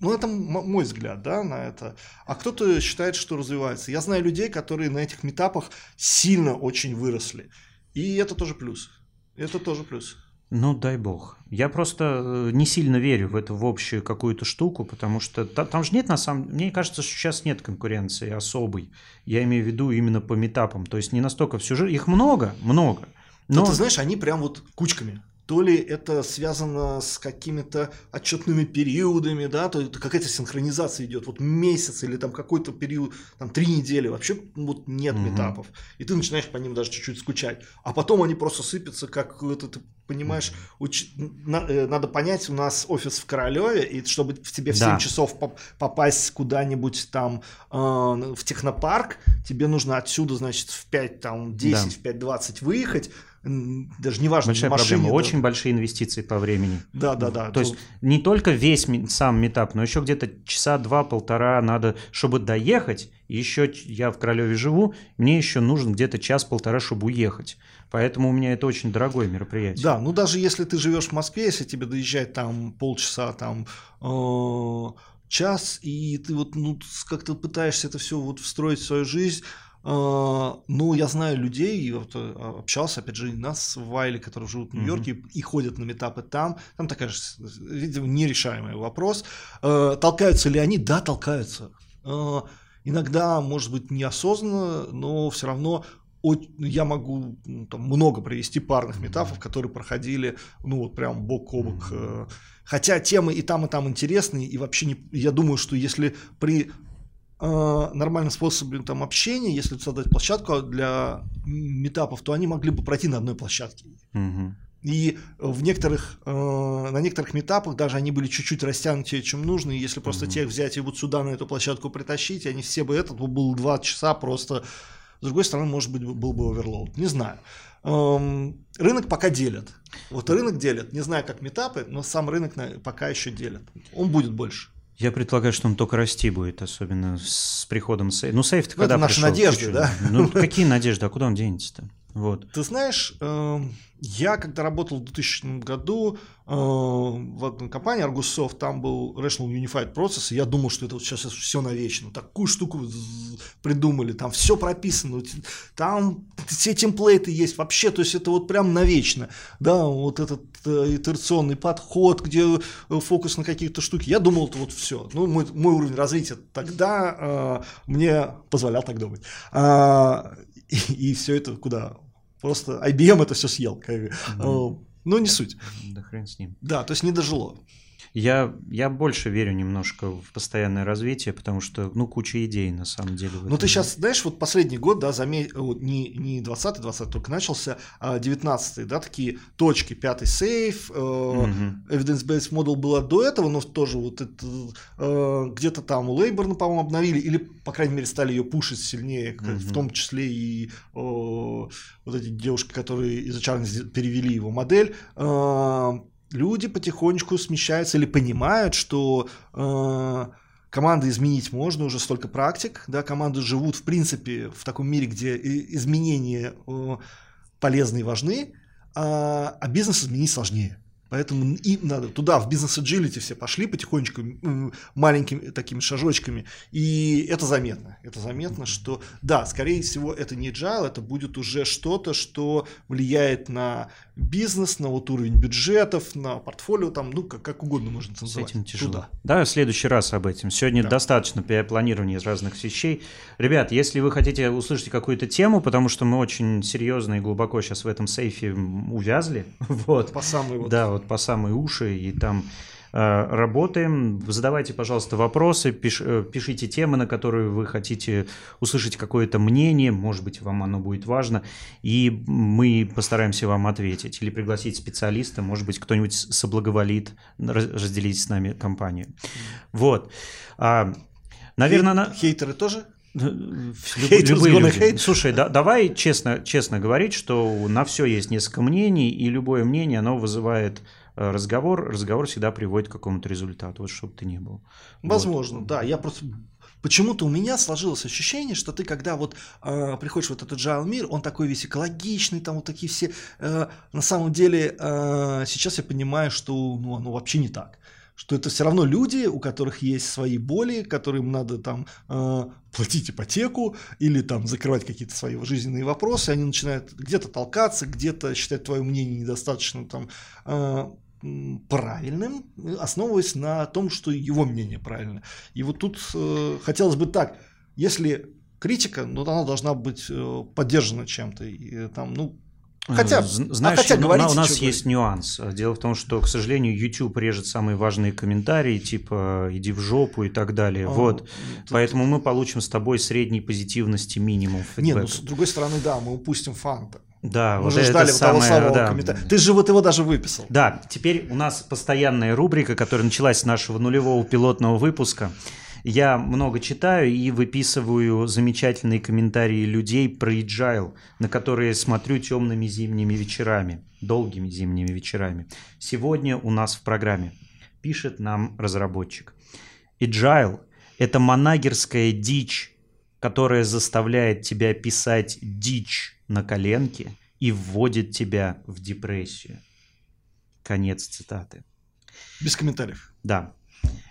ну, это мой взгляд, да, на это. А кто-то считает, что развивается. Я знаю людей, которые на этих метапах сильно очень выросли. И это тоже плюс. Это тоже плюс. Ну, дай бог. Я просто э, не сильно верю в эту в общую какую-то штуку, потому что та, там же нет на самом Мне кажется, что сейчас нет конкуренции особой. Я имею в виду именно по метапам. То есть не настолько все же. Их много, много. Но... но ты знаешь, они прям вот кучками то ли это связано с какими-то отчетными периодами, да, то это какая-то синхронизация идет, вот месяц или там какой-то период, там три недели, вообще вот нет mm-hmm. метапов, и ты начинаешь по ним даже чуть-чуть скучать, а потом они просто сыпятся, как это, ты понимаешь, уч... на, э, надо понять, у нас офис в Королеве, и чтобы в тебе в да. 7 часов поп- попасть куда-нибудь там э, в технопарк, тебе нужно отсюда, значит, в 5, там, 10, да. в 5.20 выехать, даже не важно, Большая машине, проблема, да. очень большие инвестиции по времени. Да, да, да. То, то есть не только весь сам метап, но еще где-то часа два-полтора надо, чтобы доехать. Еще я в Королеве живу, мне еще нужен где-то час-полтора, чтобы уехать. Поэтому у меня это очень дорогое мероприятие. Да, ну даже если ты живешь в Москве, если тебе доезжать там полчаса, там э, час, и ты вот ну, как-то пытаешься это все вот встроить в свою жизнь, ну, я знаю людей, и вот э, общался, опять же, и нас в Вайле, которые живут в Нью-Йорке mm-hmm. и ходят на метапы там. Там такая же, видимо, нерешаемый вопрос. А, толкаются ли они? Да, толкаются. А, иногда, может быть, неосознанно, но все равно я могу ну, там, много привести парных метафов, которые проходили, ну, вот прям бок о бок. Хотя темы и там, и там интересные, и вообще не, я думаю, что если при нормальным способом там, общения, если создать площадку для метапов, то они могли бы пройти на одной площадке. Угу. И в некоторых, э, на некоторых метапах даже они были чуть-чуть растянутее, чем нужно. И если просто угу. тех взять и вот сюда на эту площадку притащить, они все бы этот был два часа просто. С другой стороны, может быть, был бы оверлоуд. Не знаю. Эм, рынок пока делят. Вот рынок делят. Не знаю, как метапы, но сам рынок пока еще делят. Он будет больше. Я предполагаю, что он только расти будет, особенно с приходом сейфа. Ну, сейф-то ну, когда Это наши пришел, надежды, да? Ну, какие надежды? А куда он денется-то? Вот. Ты знаешь, эм, я когда работал в 2000 году э, в одной компании Argus там был Rational Unified Process, и я думал, что это сейчас все навечно. Такую штуку придумали, там все прописано, там все темплейты есть вообще, то есть это вот прям навечно. Да, вот этот э, итерационный подход, где э, фокус на какие-то штуки. Я думал, это вот все. Ну, мой, мой уровень развития тогда мне позволял так думать. И, и все это куда? Просто IBM это все съел. Как, mm-hmm. Ну, не суть. Да хрен с ним. Да, то есть не дожило. Я, я больше верю немножко в постоянное развитие, потому что, ну, куча идей на самом деле. Ну, ты сейчас, знаешь, вот последний год, да, заме... не, не 20-й, 20 только начался, а 19-й, да, такие точки, пятый сейф, э, mm-hmm. evidence-based model было до этого, но тоже вот это, э, где-то там у Лейборна, по-моему, обновили, или, по крайней мере, стали ее пушить сильнее, mm-hmm. в том числе и э, вот эти девушки, которые из HR перевели его модель, э, люди потихонечку смещаются или понимают, что э, команды изменить можно, уже столько практик, да, команды живут, в принципе, в таком мире, где изменения э, полезны и важны, а, а бизнес изменить сложнее. Поэтому им надо туда, в бизнес agility все пошли потихонечку, маленькими такими шажочками. И это заметно. Это заметно, что да, скорее всего, это не agile, это будет уже что-то, что влияет на бизнес, на вот уровень бюджетов, на портфолио, там, ну, как, как угодно можно это называть. С этим тяжело. Туда. Да, в следующий раз об этом. Сегодня да. достаточно планирования из разных вещей. Ребят, если вы хотите услышать какую-то тему, потому что мы очень серьезно и глубоко сейчас в этом сейфе увязли, вот. По самые вот. Да, вот по самые уши, и там работаем. Задавайте, пожалуйста, вопросы, пиш, э, пишите темы, на которые вы хотите услышать какое-то мнение, может быть, вам оно будет важно, и мы постараемся вам ответить. Или пригласить специалиста, может быть, кто-нибудь соблаговолит разделить с нами компанию. Вот. А, наверное, Хей, на... Хейтеры тоже? Любые люди. Hate. Слушай, да, давай честно, честно говорить, что на все есть несколько мнений, и любое мнение, оно вызывает Э, разговор, разговор всегда приводит к какому-то результату, вот чтобы ты не был. Возможно, вот. да. Я просто Почему-то у меня сложилось ощущение, что ты, когда вот э, приходишь в этот agile мир, он такой весь экологичный, там вот такие все. Э, на самом деле э, сейчас я понимаю, что ну, оно вообще не так что это все равно люди, у которых есть свои боли, которым надо там э, платить ипотеку или там закрывать какие-то свои жизненные вопросы, они начинают где-то толкаться, где-то считать твое мнение недостаточно там э, правильным, основываясь на том, что его мнение правильно. И вот тут э, хотелось бы так, если критика, ну, она должна быть э, поддержана чем-то. И, э, там, ну, Хотя, а знаешь, а хотя говорить, у нас есть нюанс. Дело в том, что, к сожалению, YouTube режет самые важные комментарии, типа «иди в жопу» и так далее. А, вот. Тут... Поэтому мы получим с тобой средней позитивности минимум. Не, ну, с другой стороны, да, мы упустим фанта. Да, мы вот же ждали самое, того самого да. комментария. Ты же вот его даже выписал. Да, теперь у нас постоянная рубрика, которая началась с нашего нулевого пилотного выпуска. Я много читаю и выписываю замечательные комментарии людей про agile, на которые смотрю темными зимними вечерами, долгими зимними вечерами. Сегодня у нас в программе пишет нам разработчик. Agile – это манагерская дичь, которая заставляет тебя писать дичь на коленке и вводит тебя в депрессию. Конец цитаты. Без комментариев. Да.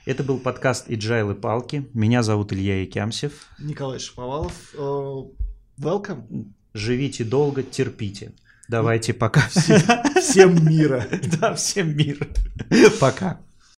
Это был подкаст «Иджайл и палки». Меня зовут Илья Якямсев. Николай Шаповалов. Э, welcome. Живите долго, терпите. Давайте пока. Всем мира. Да, всем мира. Пока.